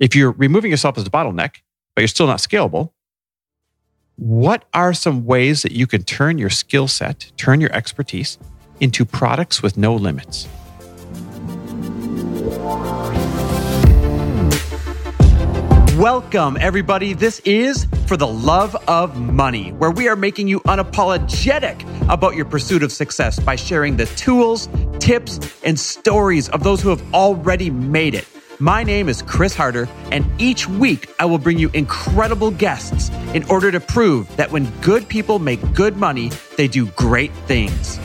if you're removing yourself as a bottleneck, but you're still not scalable, what are some ways that you can turn your skill set, turn your expertise into products with no limits? Welcome, everybody. This is For the Love of Money, where we are making you unapologetic about your pursuit of success by sharing the tools, tips, and stories of those who have already made it. My name is Chris Harder, and each week I will bring you incredible guests in order to prove that when good people make good money, they do great things.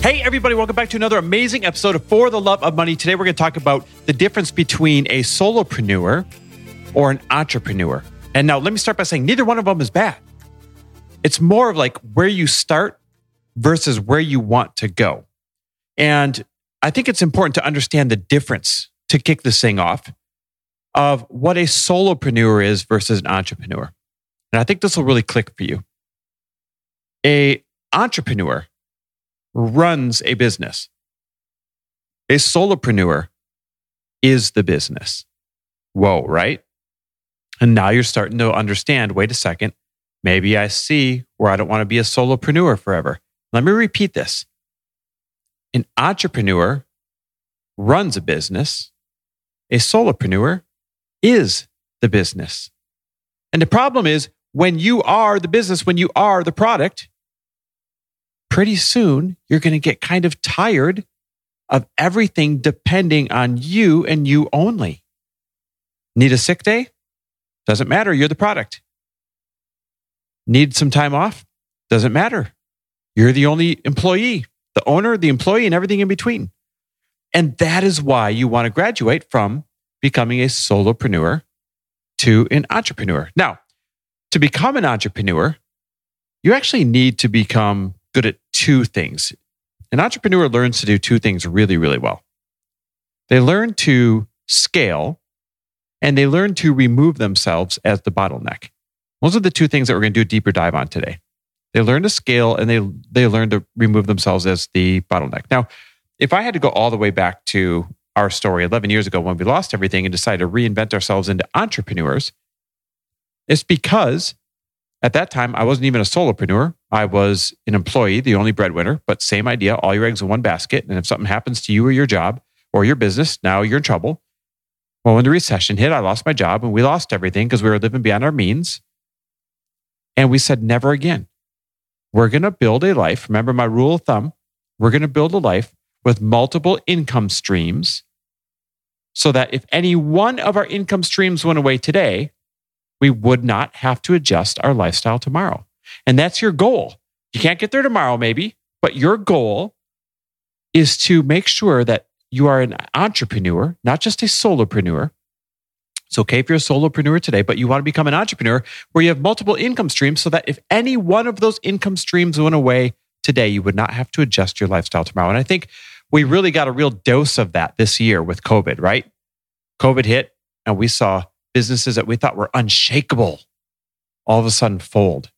Hey, everybody, welcome back to another amazing episode of For the Love of Money. Today, we're going to talk about the difference between a solopreneur or an entrepreneur. And now, let me start by saying neither one of them is bad. It's more of like where you start versus where you want to go. And I think it's important to understand the difference to kick this thing off of what a solopreneur is versus an entrepreneur. And I think this will really click for you. A entrepreneur runs a business. A solopreneur is the business. Whoa, right? And now you're starting to understand wait a second, maybe I see where I don't want to be a solopreneur forever. Let me repeat this an entrepreneur runs a business, a solopreneur is the business. And the problem is when you are the business, when you are the product, pretty soon you're going to get kind of tired of everything depending on you and you only. Need a sick day? Doesn't matter. You're the product. Need some time off? Doesn't matter. You're the only employee, the owner, the employee, and everything in between. And that is why you want to graduate from becoming a solopreneur to an entrepreneur. Now, to become an entrepreneur, you actually need to become good at two things. An entrepreneur learns to do two things really, really well. They learn to scale and they learn to remove themselves as the bottleneck. Those are the two things that we're going to do a deeper dive on today. They learn to scale and they, they learn to remove themselves as the bottleneck. Now, if I had to go all the way back to our story 11 years ago when we lost everything and decided to reinvent ourselves into entrepreneurs, it's because at that time, I wasn't even a solopreneur. I was an employee, the only breadwinner, but same idea, all your eggs in one basket. And if something happens to you or your job or your business, now you're in trouble. Well, when the recession hit, I lost my job and we lost everything because we were living beyond our means. And we said, never again. We're going to build a life. Remember my rule of thumb we're going to build a life with multiple income streams so that if any one of our income streams went away today, we would not have to adjust our lifestyle tomorrow. And that's your goal. You can't get there tomorrow, maybe, but your goal is to make sure that you are an entrepreneur, not just a solopreneur. It's okay if you're a solopreneur today, but you want to become an entrepreneur where you have multiple income streams so that if any one of those income streams went away today, you would not have to adjust your lifestyle tomorrow. And I think we really got a real dose of that this year with COVID, right? COVID hit and we saw businesses that we thought were unshakable all of a sudden fold.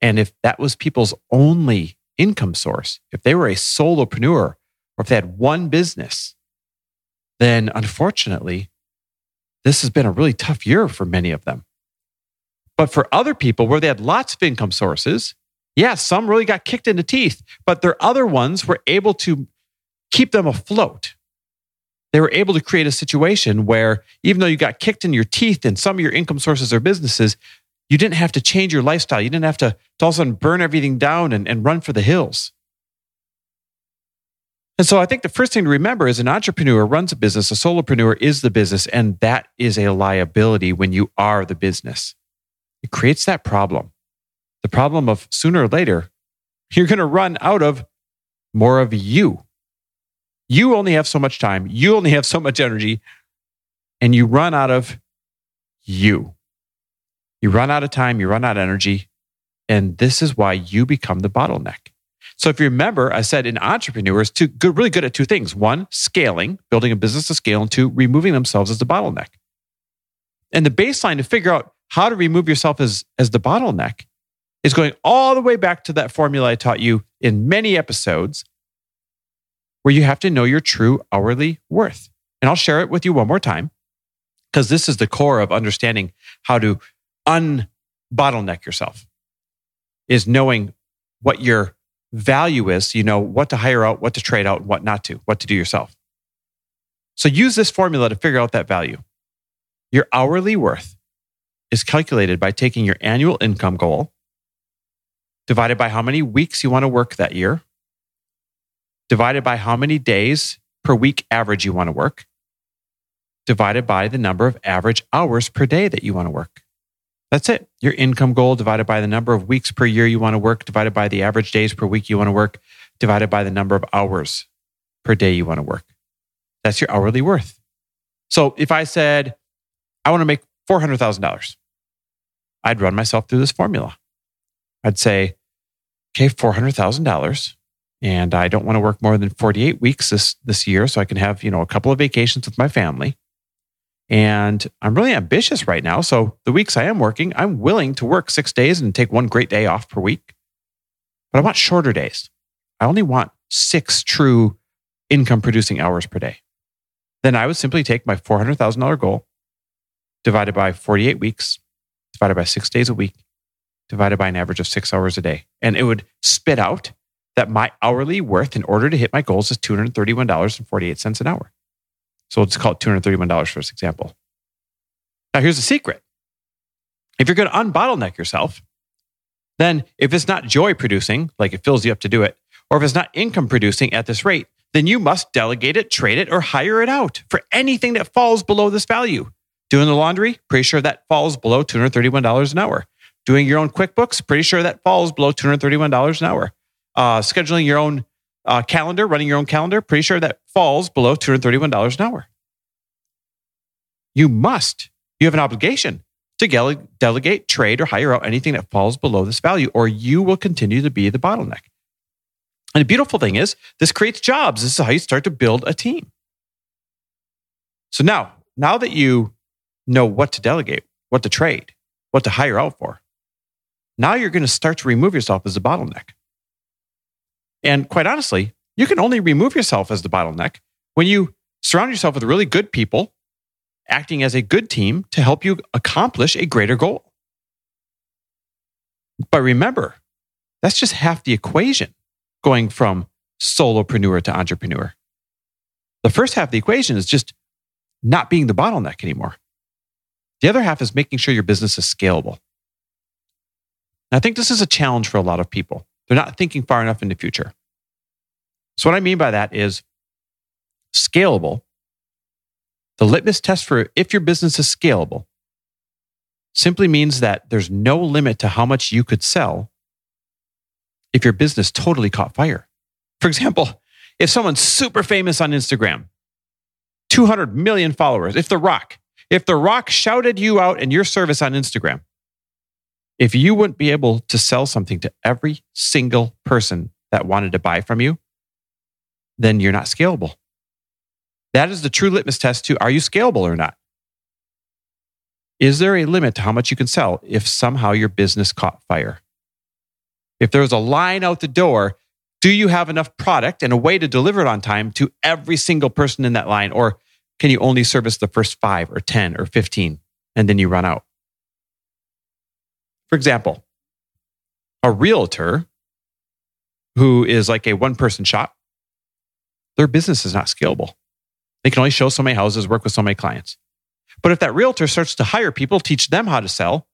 And if that was people's only income source, if they were a solopreneur or if they had one business, then unfortunately, this has been a really tough year for many of them. But for other people where they had lots of income sources, yeah, some really got kicked in the teeth, but their other ones were able to keep them afloat they were able to create a situation where even though you got kicked in your teeth in some of your income sources or businesses, you didn't have to change your lifestyle. You didn't have to, to all of a sudden burn everything down and, and run for the hills. And so I think the first thing to remember is an entrepreneur runs a business, a solopreneur is the business, and that is a liability when you are the business. It creates that problem. The problem of sooner or later, you're going to run out of more of you. You only have so much time, you only have so much energy, and you run out of you. You run out of time, you run out of energy, and this is why you become the bottleneck. So if you remember, I said in entrepreneurs, two good, really good at two things. One, scaling, building a business to scale, and two, removing themselves as the bottleneck. And the baseline to figure out how to remove yourself as, as the bottleneck is going all the way back to that formula I taught you in many episodes where you have to know your true hourly worth. And I'll share it with you one more time because this is the core of understanding how to unbottleneck yourself is knowing what your value is. So you know what to hire out, what to trade out, what not to, what to do yourself. So use this formula to figure out that value. Your hourly worth is calculated by taking your annual income goal divided by how many weeks you want to work that year, divided by how many days per week average you want to work, divided by the number of average hours per day that you want to work. That's it. Your income goal divided by the number of weeks per year you want to work, divided by the average days per week you want to work, divided by the number of hours per day you want to work. That's your hourly worth. So if I said, I want to make $400,000, I'd run myself through this formula. I'd say, okay, $400,000. And I don't want to work more than 48 weeks this, this year. So I can have, you know, a couple of vacations with my family. And I'm really ambitious right now. So the weeks I am working, I'm willing to work six days and take one great day off per week. But I want shorter days. I only want six true income producing hours per day. Then I would simply take my $400,000 goal divided by 48 weeks, divided by six days a week, divided by an average of six hours a day. And it would spit out that my hourly worth in order to hit my goals is $231.48 an hour. So let's call it $231 for this example. Now, here's the secret if you're going to unbottleneck yourself, then if it's not joy producing, like it fills you up to do it, or if it's not income producing at this rate, then you must delegate it, trade it, or hire it out for anything that falls below this value. Doing the laundry, pretty sure that falls below $231 an hour. Doing your own QuickBooks, pretty sure that falls below $231 an hour. Uh, scheduling your own uh, calendar, running your own calendar, pretty sure that falls below $231 an hour. You must, you have an obligation to delegate, trade, or hire out anything that falls below this value, or you will continue to be the bottleneck. And the beautiful thing is, this creates jobs. This is how you start to build a team. So now, now that you know what to delegate, what to trade, what to hire out for, now you're going to start to remove yourself as a bottleneck. And quite honestly, you can only remove yourself as the bottleneck when you surround yourself with really good people acting as a good team to help you accomplish a greater goal. But remember, that's just half the equation going from solopreneur to entrepreneur. The first half of the equation is just not being the bottleneck anymore. The other half is making sure your business is scalable. And I think this is a challenge for a lot of people. They're not thinking far enough in the future. So, what I mean by that is scalable. The litmus test for if your business is scalable simply means that there's no limit to how much you could sell if your business totally caught fire. For example, if someone's super famous on Instagram, 200 million followers, if The Rock, if The Rock shouted you out and your service on Instagram, if you wouldn't be able to sell something to every single person that wanted to buy from you, then you're not scalable. That is the true litmus test to are you scalable or not? Is there a limit to how much you can sell if somehow your business caught fire? If there was a line out the door, do you have enough product and a way to deliver it on time to every single person in that line? Or can you only service the first five or 10 or 15 and then you run out? For example, a realtor who is like a one person shop, their business is not scalable. They can only show so many houses, work with so many clients. But if that realtor starts to hire people, teach them how to sell,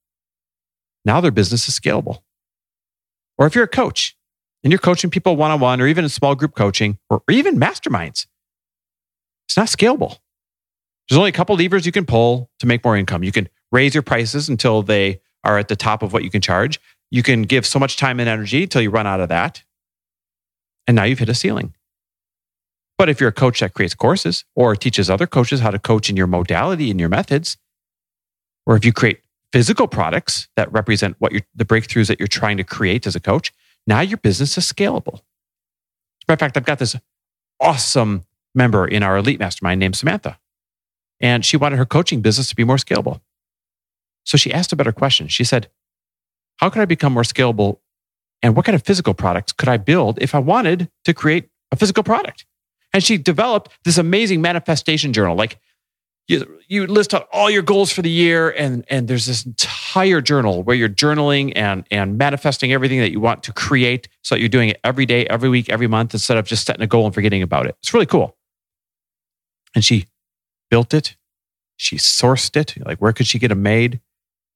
now their business is scalable. Or if you're a coach and you're coaching people one on one or even in small group coaching or even masterminds, it's not scalable. There's only a couple levers you can pull to make more income. You can raise your prices until they are at the top of what you can charge. You can give so much time and energy until you run out of that. And now you've hit a ceiling. But if you're a coach that creates courses or teaches other coaches how to coach in your modality and your methods, or if you create physical products that represent what the breakthroughs that you're trying to create as a coach, now your business is scalable. Of fact, I've got this awesome member in our elite mastermind named Samantha, and she wanted her coaching business to be more scalable. So she asked a better question. She said, How can I become more scalable? And what kind of physical products could I build if I wanted to create a physical product? And she developed this amazing manifestation journal. Like you, you list out all your goals for the year, and, and there's this entire journal where you're journaling and, and manifesting everything that you want to create so that you're doing it every day, every week, every month instead of just setting a goal and forgetting about it. It's really cool. And she built it, she sourced it. Like, where could she get it made?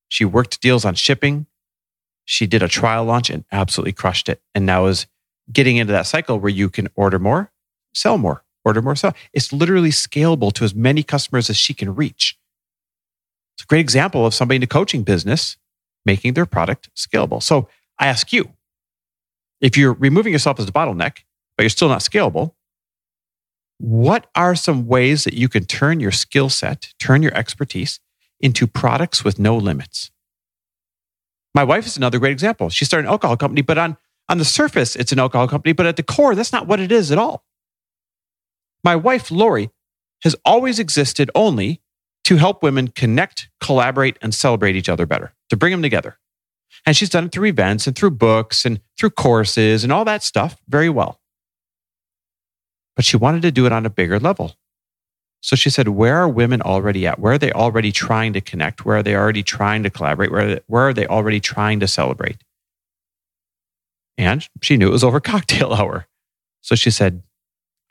She worked deals on shipping. She did a trial launch and absolutely crushed it. And now is getting into that cycle where you can order more, sell more, order more, sell. It's literally scalable to as many customers as she can reach. It's a great example of somebody in the coaching business making their product scalable. So I ask you, if you're removing yourself as a bottleneck, but you're still not scalable, what are some ways that you can turn your skill set, turn your expertise into products with no limits? My wife is another great example. She started an alcohol company, but on, on the surface, it's an alcohol company, but at the core, that's not what it is at all. My wife, Lori, has always existed only to help women connect, collaborate, and celebrate each other better, to bring them together. And she's done it through events and through books and through courses and all that stuff very well but she wanted to do it on a bigger level. So she said, Where are women already at? Where are they already trying to connect? Where are they already trying to collaborate? Where are they, where are they already trying to celebrate? And she knew it was over cocktail hour. So she said,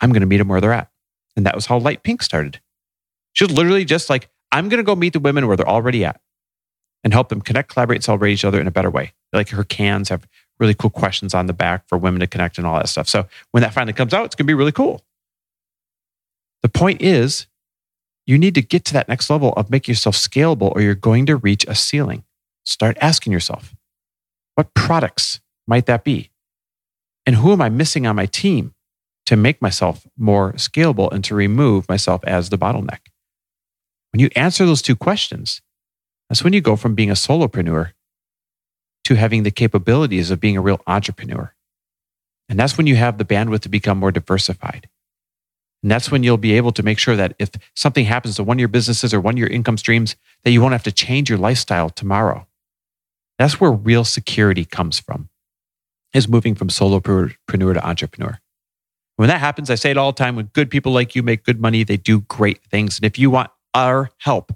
I'm going to meet them where they're at. And that was how Lite Pink started. She was literally just like, I'm going to go meet the women where they're already at and help them connect, collaborate, celebrate each other in a better way. Like her cans have really cool questions on the back for women to connect and all that stuff. So when that finally comes out, it's going to be really cool. The point is, you need to get to that next level of making yourself scalable or you're going to reach a ceiling. Start asking yourself, what products might that be? And who am I missing on my team to make myself more scalable and to remove myself as the bottleneck? When you answer those two questions, that's when you go from being a solopreneur to having the capabilities of being a real entrepreneur. And that's when you have the bandwidth to become more diversified. And that's when you'll be able to make sure that if something happens to one of your businesses or one of your income streams, that you won't have to change your lifestyle tomorrow. That's where real security comes from, is moving from solopreneur to entrepreneur. When that happens, I say it all the time when good people like you make good money, they do great things. And if you want our help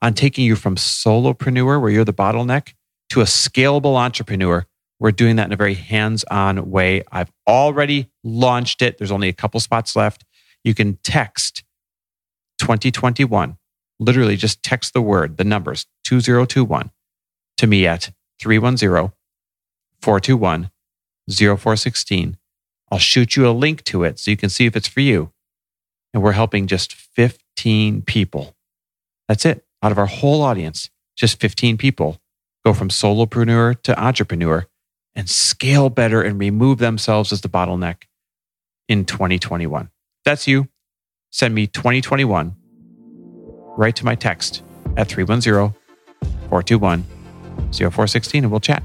on taking you from solopreneur, where you're the bottleneck, to a scalable entrepreneur. We're doing that in a very hands on way. I've already launched it. There's only a couple spots left. You can text 2021, literally just text the word, the numbers 2021 to me at 310 421 0416. I'll shoot you a link to it so you can see if it's for you. And we're helping just 15 people. That's it. Out of our whole audience, just 15 people go from solopreneur to entrepreneur and scale better and remove themselves as the bottleneck in 2021. That's you. Send me 2021 right to my text at 310 421 0416 and we'll chat.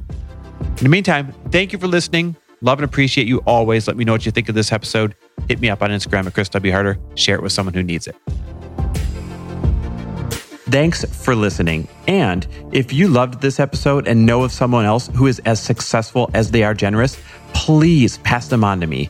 In the meantime, thank you for listening. Love and appreciate you always. Let me know what you think of this episode. Hit me up on Instagram at Chris W. Harder. Share it with someone who needs it. Thanks for listening. And if you loved this episode and know of someone else who is as successful as they are generous, please pass them on to me.